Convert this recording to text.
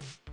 Bye.